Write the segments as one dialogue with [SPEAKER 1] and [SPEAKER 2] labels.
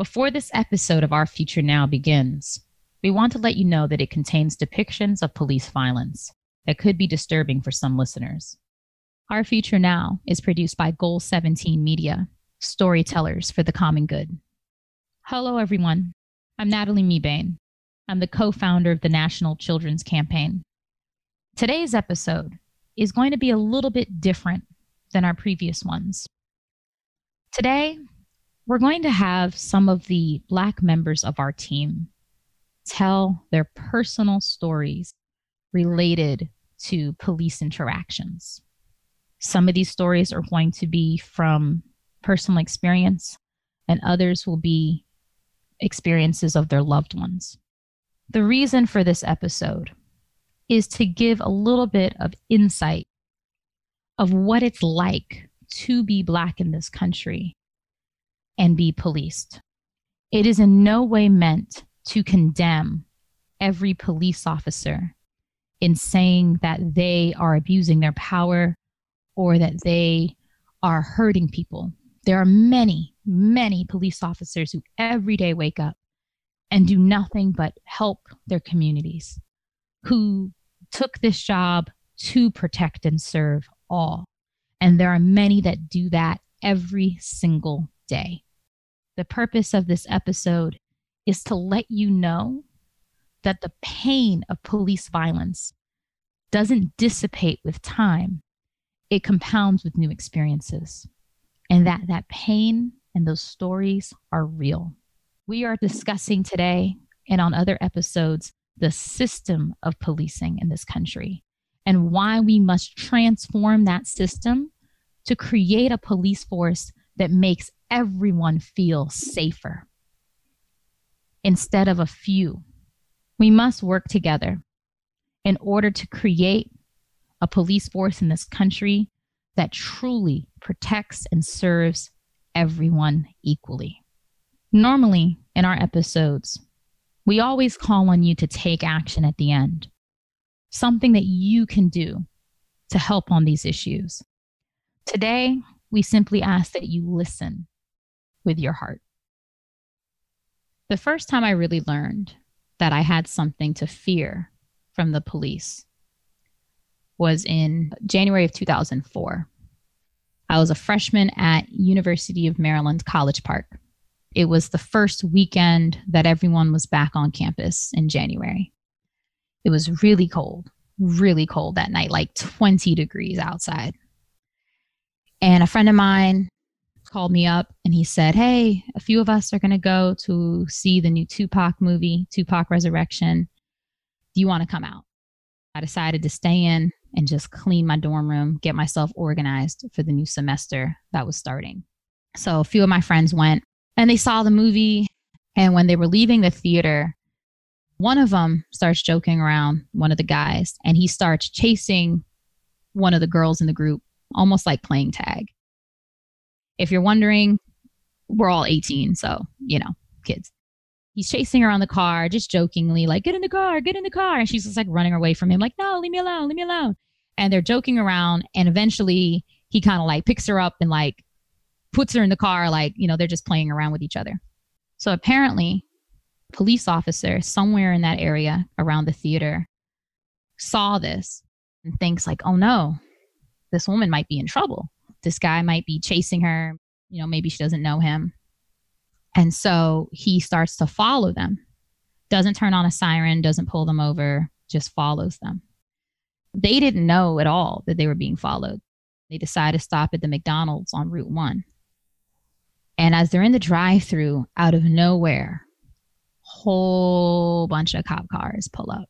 [SPEAKER 1] Before this episode of Our Future Now begins, we want to let you know that it contains depictions of police violence that could be disturbing for some listeners. Our Future Now is produced by Goal 17 Media, storytellers for the common good. Hello, everyone. I'm Natalie Mebane. I'm the co founder of the National Children's Campaign. Today's episode is going to be a little bit different than our previous ones. Today, we're going to have some of the Black members of our team tell their personal stories related to police interactions. Some of these stories are going to be from personal experience, and others will be experiences of their loved ones. The reason for this episode is to give a little bit of insight of what it's like to be Black in this country and be policed. It is in no way meant to condemn every police officer in saying that they are abusing their power or that they are hurting people. There are many, many police officers who every day wake up and do nothing but help their communities, who took this job to protect and serve all. And there are many that do that every single day. The purpose of this episode is to let you know that the pain of police violence doesn't dissipate with time, it compounds with new experiences. And that that pain and those stories are real. We are discussing today and on other episodes the system of policing in this country and why we must transform that system to create a police force that makes everyone feel safer instead of a few. We must work together in order to create a police force in this country that truly protects and serves everyone equally. Normally, in our episodes, we always call on you to take action at the end, something that you can do to help on these issues. Today, we simply ask that you listen with your heart. The first time I really learned that I had something to fear from the police was in January of 2004. I was a freshman at University of Maryland College Park. It was the first weekend that everyone was back on campus in January. It was really cold, really cold that night, like 20 degrees outside. And a friend of mine called me up and he said, Hey, a few of us are going to go to see the new Tupac movie, Tupac Resurrection. Do you want to come out? I decided to stay in and just clean my dorm room, get myself organized for the new semester that was starting. So a few of my friends went and they saw the movie. And when they were leaving the theater, one of them starts joking around, one of the guys, and he starts chasing one of the girls in the group, almost like playing tag. If you're wondering, we're all 18, so, you know, kids. He's chasing her on the car, just jokingly, like, get in the car, get in the car. And she's just like running away from him, like, no, leave me alone, leave me alone. And they're joking around. And eventually he kind of like picks her up and like puts her in the car, like, you know, they're just playing around with each other. So apparently, police officer somewhere in that area around the theater saw this and thinks like, oh no, this woman might be in trouble this guy might be chasing her. You know, maybe she doesn't know him. And so he starts to follow them, doesn't turn on a siren, doesn't pull them over, just follows them. They didn't know at all that they were being followed. They decide to stop at the McDonald's on Route 1. And as they're in the drive through, out of nowhere, a whole bunch of cop cars pull up,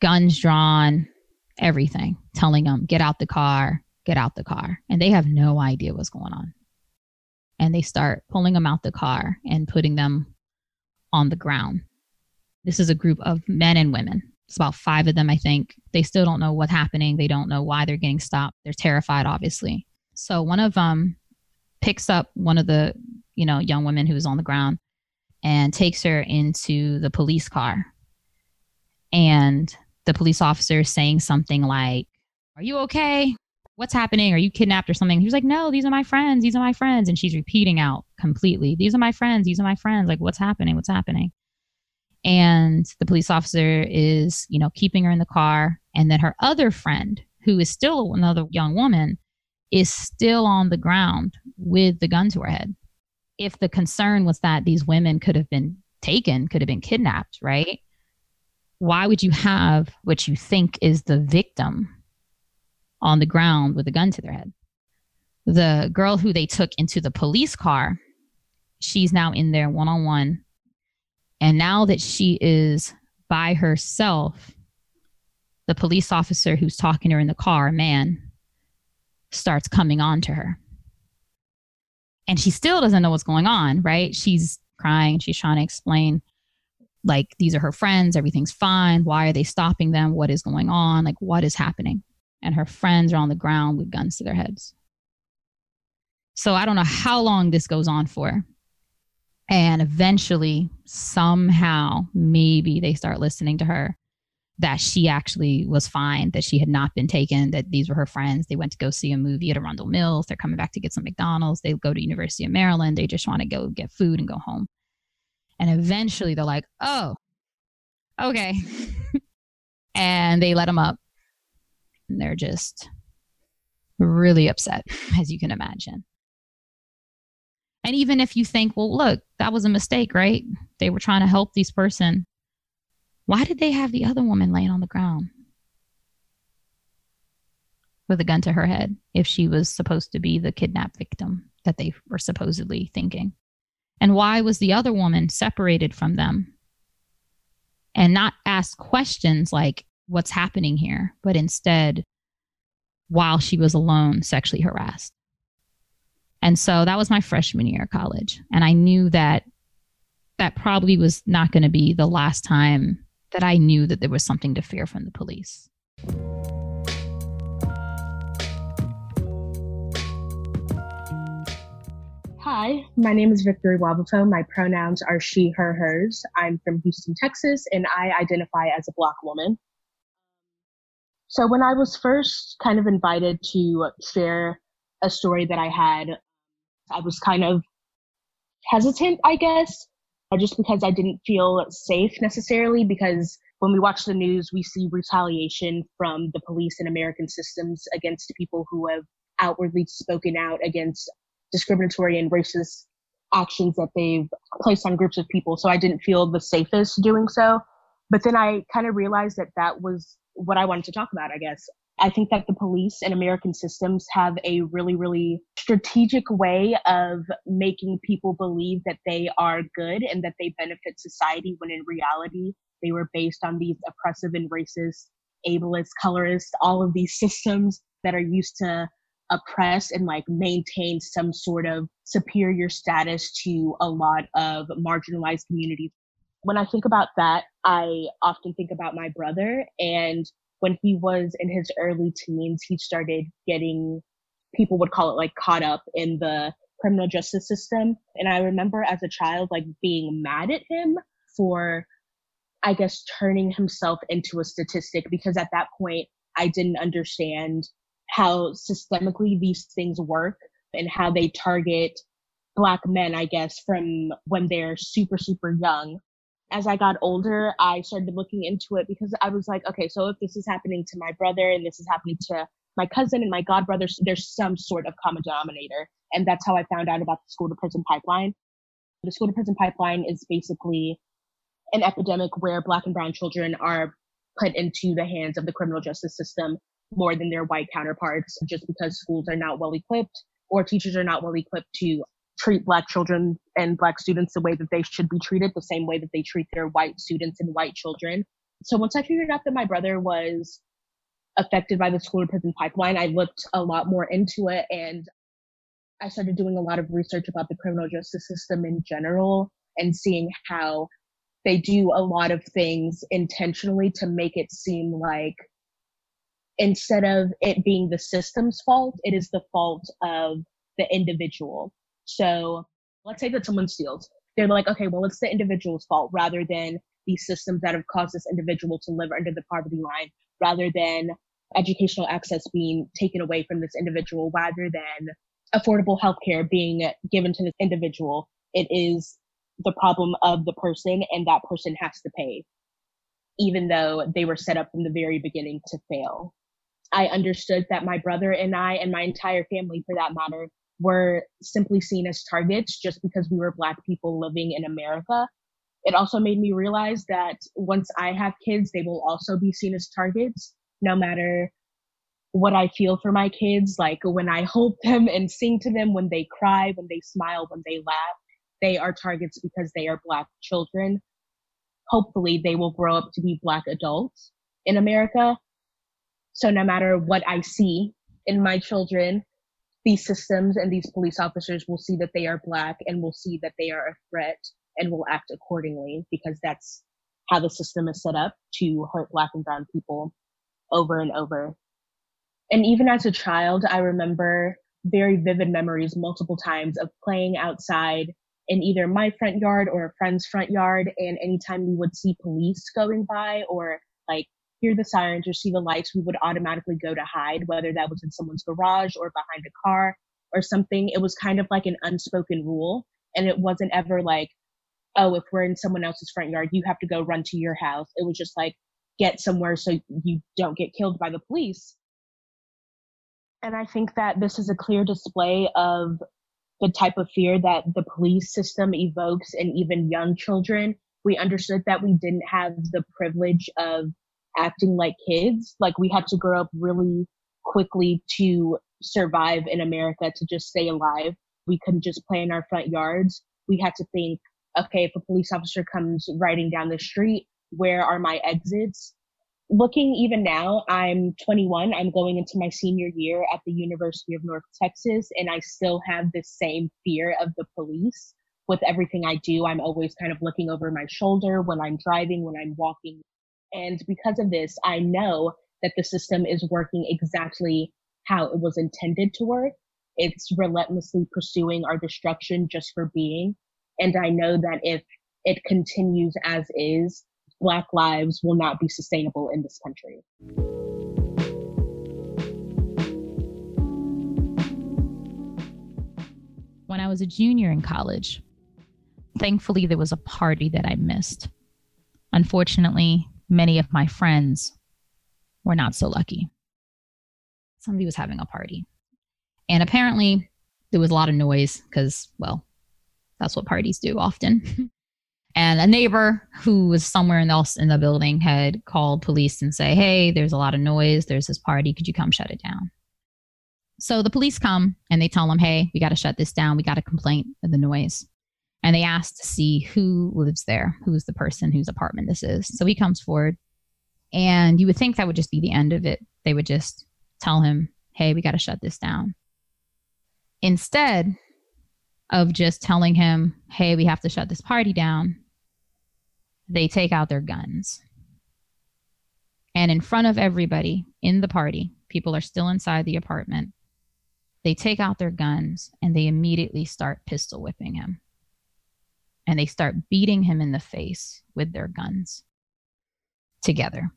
[SPEAKER 1] guns drawn, everything, telling them, get out the car, get out the car. And they have no idea what's going on. And they start pulling them out the car and putting them on the ground. This is a group of men and women. It's about five of them, I think. They still don't know what's happening. They don't know why they're getting stopped. They're terrified, obviously. So one of them picks up one of the, you know, young women who's on the ground and takes her into the police car. And the police officer is saying something like, Are you okay? What's happening? Are you kidnapped or something? He was like, no, these are my friends. These are my friends. And she's repeating out completely, these are my friends. These are my friends. Like, what's happening? What's happening? And the police officer is, you know, keeping her in the car. And then her other friend, who is still another young woman, is still on the ground with the gun to her head. If the concern was that these women could have been taken, could have been kidnapped, right? Why would you have what you think is the victim on the ground with a gun to their head. The girl who they took into the police car, she's now in there one on one. And now that she is by herself, the police officer who's talking to her in the car, a man, starts coming on to her. And she still doesn't know what's going on, right? She's crying. She's trying to explain, like, these are her friends. Everything's fine. Why are they stopping them? What is going on? Like, what is happening? And her friends are on the ground with guns to their heads. So I don't know how long this goes on for. And eventually, somehow, maybe they start listening to her that she actually was fine, that she had not been taken, that these were her friends. They went to go see a movie at Arundel Mills. They're coming back to get some McDonald's. They go to University of Maryland. They just want to go get food and go home. And eventually they're like, oh, okay. and they let them up and they're just really upset, as you can imagine. And even if you think, well, look, that was a mistake, right? They were trying to help this person. Why did they have the other woman laying on the ground with a gun to her head if she was supposed to be the kidnapped victim that they were supposedly thinking? And why was the other woman separated from them and not asked questions like, what's happening here, but instead, while she was alone, sexually harassed. And so that was my freshman year of college. And I knew that that probably was not going to be the last time that I knew that there was something to fear from the police.
[SPEAKER 2] Hi, my name is Victory Wabafo. My pronouns are she, her, hers. I'm from Houston, Texas, and I identify as a Black woman. So when I was first kind of invited to share a story that I had, I was kind of hesitant, I guess, uh, just because I didn't feel safe necessarily. Because when we watch the news, we see retaliation from the police and American systems against people who have outwardly spoken out against discriminatory and racist actions that they've placed on groups of people. So I didn't feel the safest doing so. But then I kind of realized that that was what I wanted to talk about, I guess. I think that the police and American systems have a really, really strategic way of making people believe that they are good and that they benefit society when in reality they were based on these oppressive and racist, ableist, colorist, all of these systems that are used to oppress and like maintain some sort of superior status to a lot of marginalized communities when I think about that, I often think about my brother. And when he was in his early teens, he started getting, people would call it like caught up in the criminal justice system. And I remember as a child, like being mad at him for, I guess, turning himself into a statistic because at that point, I didn't understand how systemically these things work and how they target black men, I guess, from when they're super, super young as I got older, I started looking into it because I was like, okay, so if this is happening to my brother and this is happening to my cousin and my god brother, there's some sort of common denominator. And that's how I found out about the school to prison pipeline. The school to prison pipeline is basically an epidemic where black and brown children are put into the hands of the criminal justice system more than their white counterparts just because schools are not well equipped or teachers are not well equipped to treat black children and black students the way that they should be treated, the same way that they treat their white students and white children. So once I figured out that my brother was affected by the school to prison pipeline, I looked a lot more into it and I started doing a lot of research about the criminal justice system in general and seeing how they do a lot of things intentionally to make it seem like instead of it being the system's fault, it is the fault of the individual. So let's say that someone steals. They're like, okay, well, it's the individual's fault rather than the systems that have caused this individual to live under the poverty line, rather than educational access being taken away from this individual rather than affordable healthcare being given to this individual. It is the problem of the person, and that person has to pay, even though they were set up from the very beginning to fail. I understood that my brother and I, and my entire family for that matter, were simply seen as targets just because we were Black people living in America. It also made me realize that once I have kids, they will also be seen as targets, no matter what I feel for my kids. Like when I hold them and sing to them, when they cry, when they smile, when they laugh, they are targets because they are Black children. Hopefully, they will grow up to be Black adults in America. So, no matter what I see in my children, these systems and these police officers will see that they are Black and will see that they are a threat and will act accordingly because that's how the system is set up to hurt Black and Brown people over and over. And even as a child, I remember very vivid memories multiple times of playing outside in either my front yard or a friend's front yard. And anytime we would see police going by or like hear the sirens or see the lights, we would automatically go to hide, whether that was in someone's garage or behind a car or something. It was kind of like an unspoken rule. And it wasn't ever like, oh, if we're in someone else's front yard, you have to go run to your house. It was just like, get somewhere so you don't get killed by the police. And I think that this is a clear display of the type of fear that the police system evokes in even young children. We understood that we didn't have the privilege of acting like kids. Like we had to grow up really quickly to survive in America, to just stay alive. We couldn't just play in our front yards. We had to think, okay, if a police officer comes riding down the street, where are my exits? looking even now, I'm 21. I'm going into my senior year at the University of North Texas, and I still have the same fear of the police. With everything I do, I'm always kind of looking over my shoulder when I'm driving, when I'm walking. And because of this, I know that the system is working exactly how it was intended to work. It's relentlessly pursuing our destruction just for being. And I know that if it continues as is, Black lives will not be sustainable in this country.
[SPEAKER 1] When I was a junior in college, thankfully there was a party that I missed. Unfortunately, many of my friends were not so lucky. Somebody was having a party. And apparently, there was a lot of noise because, well, that's what parties do often. And a neighbor who was somewhere else in the building had called police and say, "Hey, there's a lot of noise. There's this party. Could you come shut it down?" So the police come and they tell them, "Hey, we got to shut this down. We got a complaint of the noise." And they ask to see who lives there, who's the person whose apartment this is. So he comes forward, and you would think that would just be the end of it. They would just tell him, "Hey, we got to shut this down." Instead, of just telling him, hey, we have to shut this party down, they take out their guns. And in front of everybody in the party, people are still inside the apartment. They take out their guns and they immediately start pistol whipping him. And they start beating him in the face with their guns together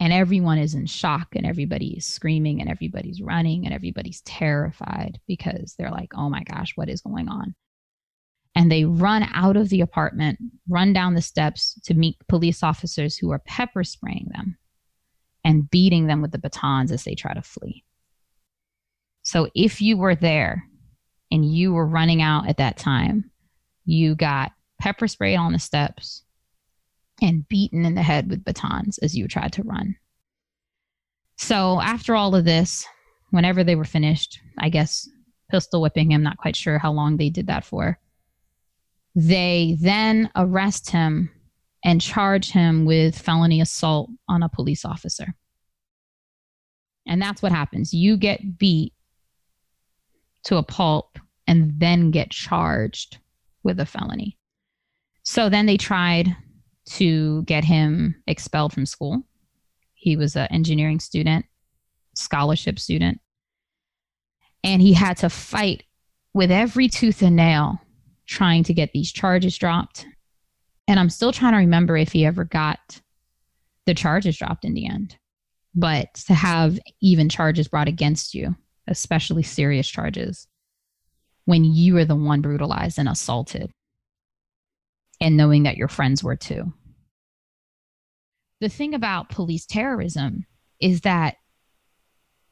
[SPEAKER 1] and everyone is in shock and everybody is screaming and everybody's running and everybody's terrified because they're like, oh my gosh, what is going on? And they run out of the apartment, run down the steps to meet police officers who are pepper spraying them and beating them with the batons as they try to flee. So if you were there and you were running out at that time, you got pepper sprayed on the steps, and beaten in the head with batons as you tried to run. So after all of this, whenever they were finished, I guess pistol whipping him, not quite sure how long they did that for, they then arrest him and charge him with felony assault on a police officer. And that's what happens. You get beat to a pulp and then get charged with a felony. So then they tried to get him expelled from school. He was an engineering student, scholarship student, and he had to fight with every tooth and nail trying to get these charges dropped. And I'm still trying to remember if he ever got the charges dropped in the end. but to have even charges brought against you, especially serious charges, when you were the one brutalized and assaulted, and knowing that your friends were too. The thing about police terrorism is that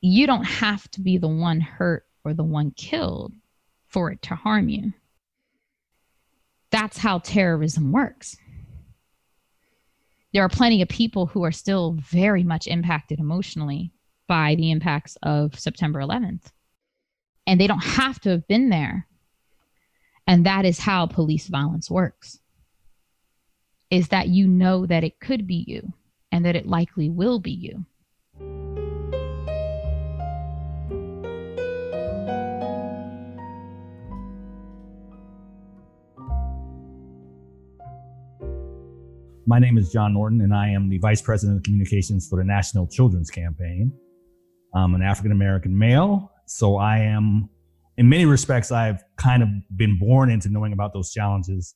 [SPEAKER 1] you don't have to be the one hurt or the one killed for it to harm you. That's how terrorism works. There are plenty of people who are still very much impacted emotionally by the impacts of September 11th. And they don't have to have been there. And that is how police violence works. Is that you know that it could be you and that it likely will be you.
[SPEAKER 3] My name is John Norton, and I am the Vice President of Communications for the National Children's Campaign. I'm an African American male, so I am, in many respects, I've kind of been born into knowing about those challenges.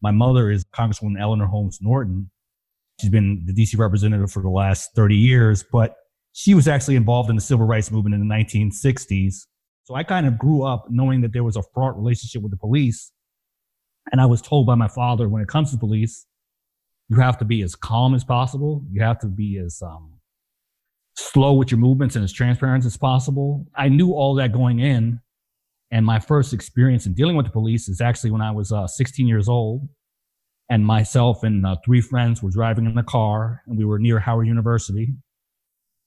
[SPEAKER 3] My mother is Congresswoman Eleanor Holmes Norton. She's been the DC representative for the last 30 years, but she was actually involved in the civil rights movement in the 1960s. So I kind of grew up knowing that there was a fraught relationship with the police. And I was told by my father when it comes to police, you have to be as calm as possible. You have to be as um, slow with your movements and as transparent as possible. I knew all that going in. And my first experience in dealing with the police is actually when I was uh, 16 years old. And myself and uh, three friends were driving in the car, and we were near Howard University.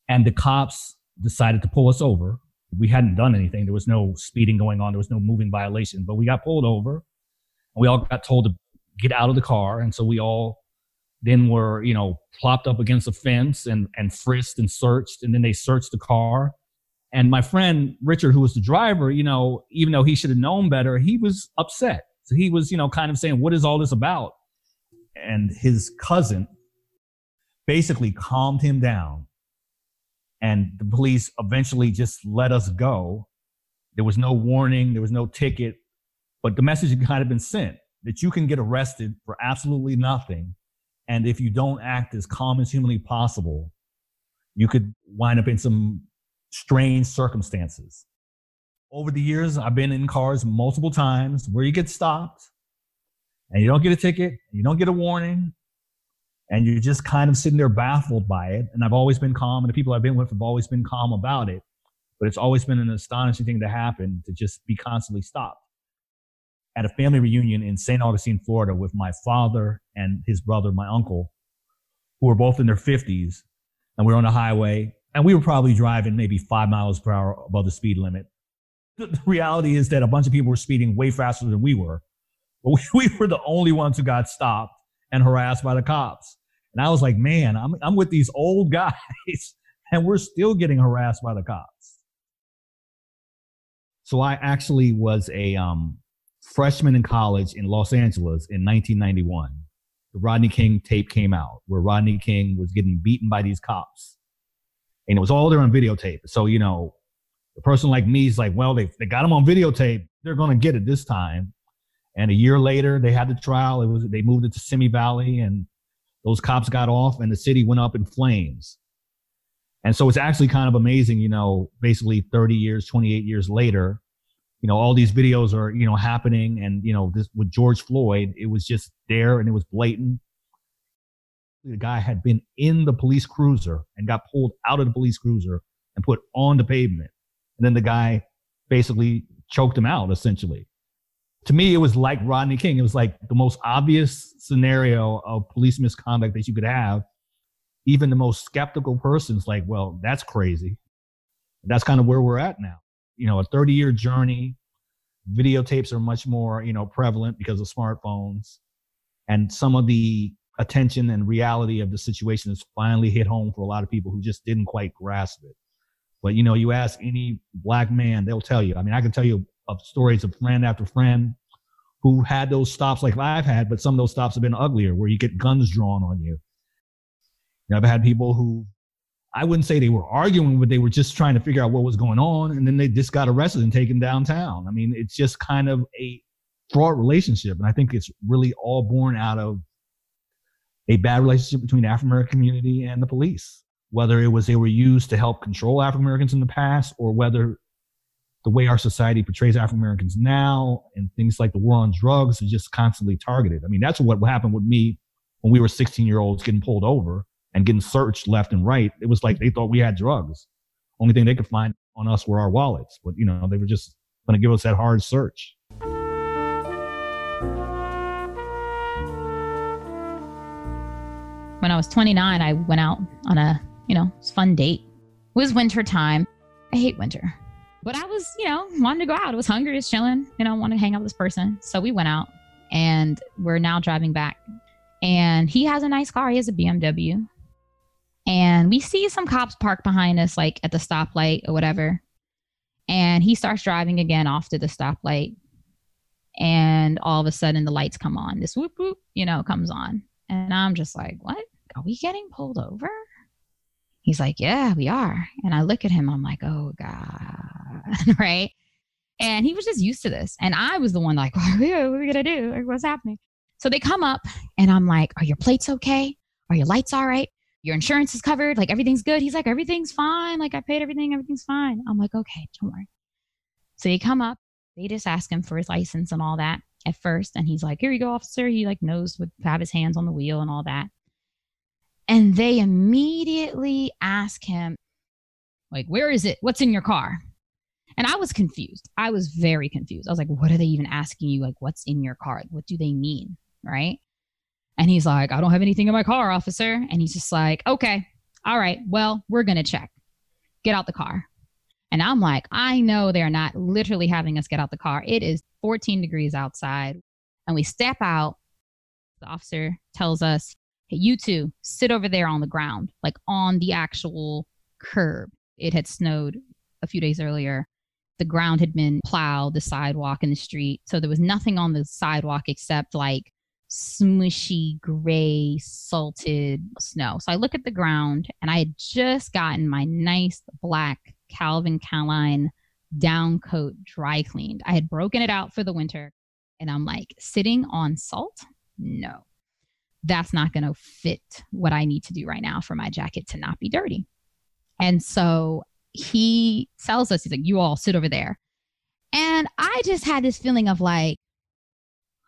[SPEAKER 3] And the cops decided to pull us over. We hadn't done anything. There was no speeding going on. There was no moving violation, but we got pulled over. And we all got told to get out of the car. And so we all then were you know plopped up against a fence and and frisked and searched and then they searched the car. And my friend richard who was the driver you know even though he should have known better he was upset. So he was you know kind of saying what is all this about? And his cousin basically calmed him down. And the police eventually just let us go. There was no warning. There was no ticket. But the message had kind of been sent that you can get arrested for absolutely nothing and if you don't act as calm as humanly possible, you could wind up in some strange circumstances. Over the years, I've been in cars multiple times where you get stopped and you don't get a ticket, you don't get a warning, and you're just kind of sitting there baffled by it. And I've always been calm, and the people I've been with have always been calm about it. But it's always been an astonishing thing to happen to just be constantly stopped at a family reunion in St. Augustine, Florida, with my father and his brother, my uncle, who were both in their 50s. And we were on the highway, and we were probably driving maybe five miles per hour above the speed limit. The, reality is that a bunch of people were speeding way faster than we were. But we, we were the only ones who got stopped and harassed by the cops. And I was like, man, I'm, I'm with these old guys, and we're still getting harassed by the cops. So I actually was a um, freshman in college in Los Angeles in 1991, the Rodney King tape came out where Rodney King was getting beaten by these cops. And it was all there on videotape. So, you know, the person like me is like, well, they, they got him on videotape. They're going to get it this time. And a year later, they had the trial. It was they moved it to Simi Valley, and those cops got off, and the city went up in flames. And so it's actually kind of amazing, you know, basically 30 years, 28 years later, you know all these videos are you know happening. And you know this with george floyd it was just there and it was blatant. The guy had been in the police cruiser and got pulled out of the police cruiser and put on the pavement. And then the guy basically choked him out essentially. To me it was like rodney king. It was like the most obvious scenario of police misconduct that you could have. Even the most skeptical person's like well that's crazy. That's kind of where we're at now you know a 30 year journey. Videotapes are much more you know prevalent because of smartphones. And some of the attention and reality of the situation has finally hit home for a lot of people who just didn't quite grasp it. But you know you ask any black man they'll tell you. I mean i can tell you of stories of friend after friend who had those stops like i've had but some of those stops have been uglier where you get guns drawn on you, you know, i've had people who I wouldn't say they were arguing, but they were just trying to figure out what was going on. And then they just got arrested and taken downtown. I mean, it's just kind of a fraught relationship. And I think it's really all born out of a bad relationship between the African American community and the police. whether it was they were used to help control African Americans in the past or whether the way our society portrays African Americans now and things like the war on drugs is just constantly targeted. I mean, that's what happened with me when we were 16 year olds getting pulled over and getting searched left and right. It was like they thought we had drugs. Only thing they could find on us were our wallets. But, you know, they were just going to give us that hard search.
[SPEAKER 1] When I was 29, I went out on a, you know, fun date. It was winter time. I hate winter. But I was, you know, wanted to go out. I was hungry, was chilling, you know, wanted to hang out with this person. So we went out and we're now driving back. And he has a nice car. He has a BMW. And we see some cops parked behind us, like at the stoplight or whatever. And he starts driving again off to the stoplight. And all of a sudden the lights come on. This whoop whoop, you know, comes on. And I'm just like, what? Are we getting pulled over? He's like, yeah, we are. And I look at him, I'm like, oh God. right. And he was just used to this. And I was the one like, what are we, what are we going to do? Like, what's happening? So they come up and I'm like, are your plates okay? Are your lights all right? Your insurance is covered. Like everything's good. He's like, everything's fine. Like I paid everything. Everything's fine. I'm like, okay, don't worry. So they come up. They just ask him for his license and all that at first. And he's like, here you go, officer. He like knows would have his hands on the wheel and all that. And they immediately ask him, like, where is it? What's in your car? And I was confused. I was very confused. I was like, what are they even asking you? Like, what's in your car? What do they mean? Right. And he's like, I don't have anything in my car, officer. And he's just like, okay, all right, well, we're going to check. Get out the car. And I'm like, I know they're not literally having us get out the car. It is 14 degrees outside. And we step out. The officer tells us, hey, you two sit over there on the ground, like on the actual curb. It had snowed a few days earlier. The ground had been plowed, the sidewalk and the street. So there was nothing on the sidewalk except like smushy, gray, salted snow. So I look at the ground and I had just gotten my nice black Calvin Klein down coat dry cleaned. I had broken it out for the winter and I'm like, sitting on salt? No that's not going to fit what I need to do right now for my jacket to not be dirty. And so he tells us, he's like, you all sit over there. And I just had this feeling of like,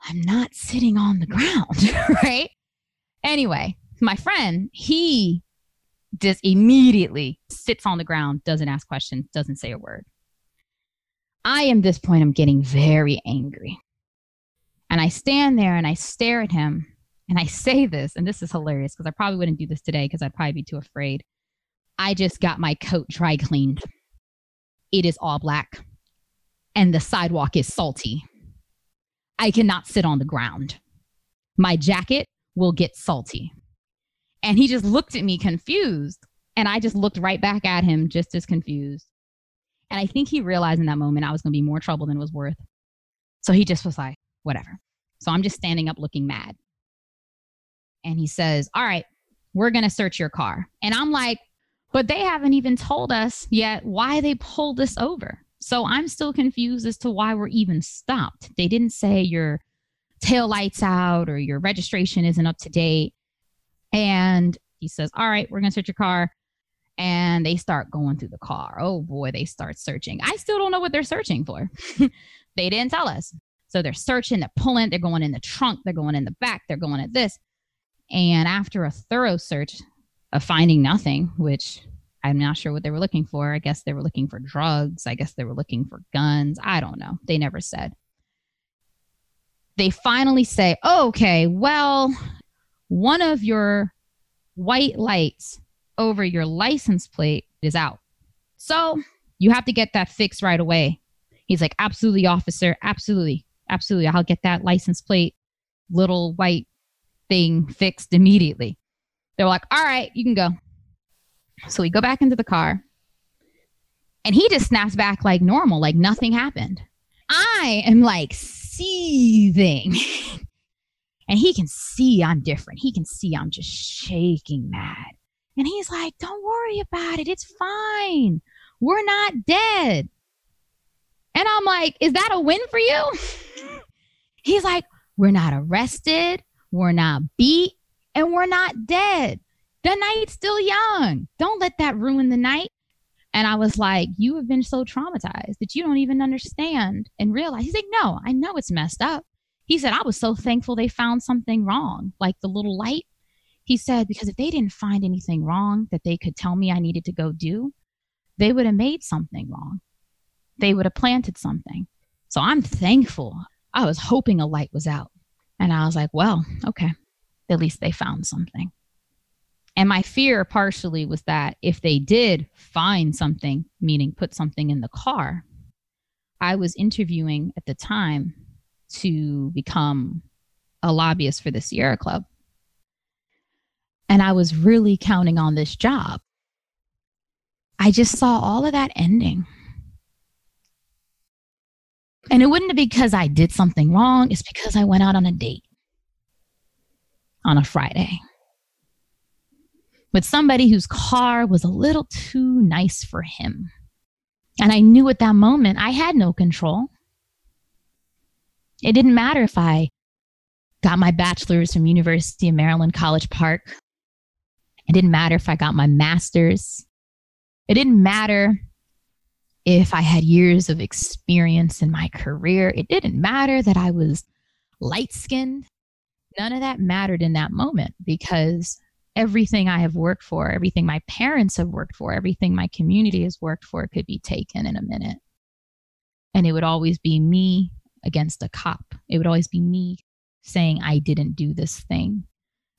[SPEAKER 1] I'm not sitting on the ground, right? Anyway, my friend, he just immediately sits on the ground, doesn't ask questions, doesn't say a word. I am this point, I'm getting very angry. And I stand there and I stare at him and I say this, and this is hilarious because I probably wouldn't do this today because I'd probably be too afraid. I just got my coat dry cleaned. It is all black, and the sidewalk is salty. I cannot sit on the ground. My jacket will get salty. And he just looked at me confused. And I just looked right back at him, just as confused. And I think he realized in that moment I was going to be more trouble than it was worth. So he just was like, whatever. So I'm just standing up looking mad and he says, All right, we're going to search your car. And I'm like, But they haven't even told us yet why they pulled us over. So I'm still confused as to why we're even stopped. They didn't say your tail lights out or your registration isn't up to date. And he says, All right, we're going to search your car. And they start going through the car. Oh boy, they start searching. I still don't know what they're searching for. they didn't tell us. So they're searching, they're pulling, they're going in the trunk, they're going in the back, they're going at this. And after a thorough search of finding nothing, which I'm not sure what they were looking for. I guess they were looking for drugs. I guess they were looking for guns. I don't know. They never said. They finally say, oh, okay, well, one of your white lights over your license plate is out. So you have to get that fixed right away. He's like, absolutely, officer. Absolutely. Absolutely. I'll get that license plate, little white thing fixed immediately. They're like, all right, you can go. So we go back into the car and he just snaps back like normal, like nothing happened. I am like seething. and he can see I'm different. He can see I'm just shaking mad. And he's like, don't worry about it. It's fine. We're not dead. And I'm like, is that a win for you? he's like, we're not arrested we're not beat, and we're not dead. The night's still young. Don't let that ruin the night. And I was like, You have been so traumatized that you don't even understand and realize. He's like, No, I know it's messed up. He said, I was so thankful they found something wrong, like the little light. He said, Because if they didn't find anything wrong that they could tell me I needed to go do, they would have made something wrong. They would have planted something. So I'm thankful. I was hoping a light was out. And I was like, Well, okay. At least they found something. And my fear partially was that if they did find something, meaning put something in the car, I was interviewing at the time to become a lobbyist for the Sierra Club. And I was really counting on this job. I just saw all of that ending. And it wouldn't be because I did something wrong, it's because I went out on a date on a Friday with somebody whose car was a little too nice for him. And I knew at that moment I had no control. It didn't matter if I got my bachelor's from University of Maryland College Park. It didn't matter if I got my master's. It didn't matter if I had years of experience in my career. It didn't matter that I was light skinned. None of that mattered in that moment because everything I have worked for, everything my parents have worked for, everything my community has worked for could be taken in a minute. And it would always be me against a cop. It would always be me saying, I didn't do this thing.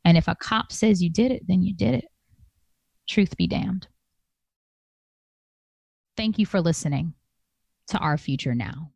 [SPEAKER 1] And if a cop says you did it, then you did it. Truth be damned. Thank you for listening to Our Future Now.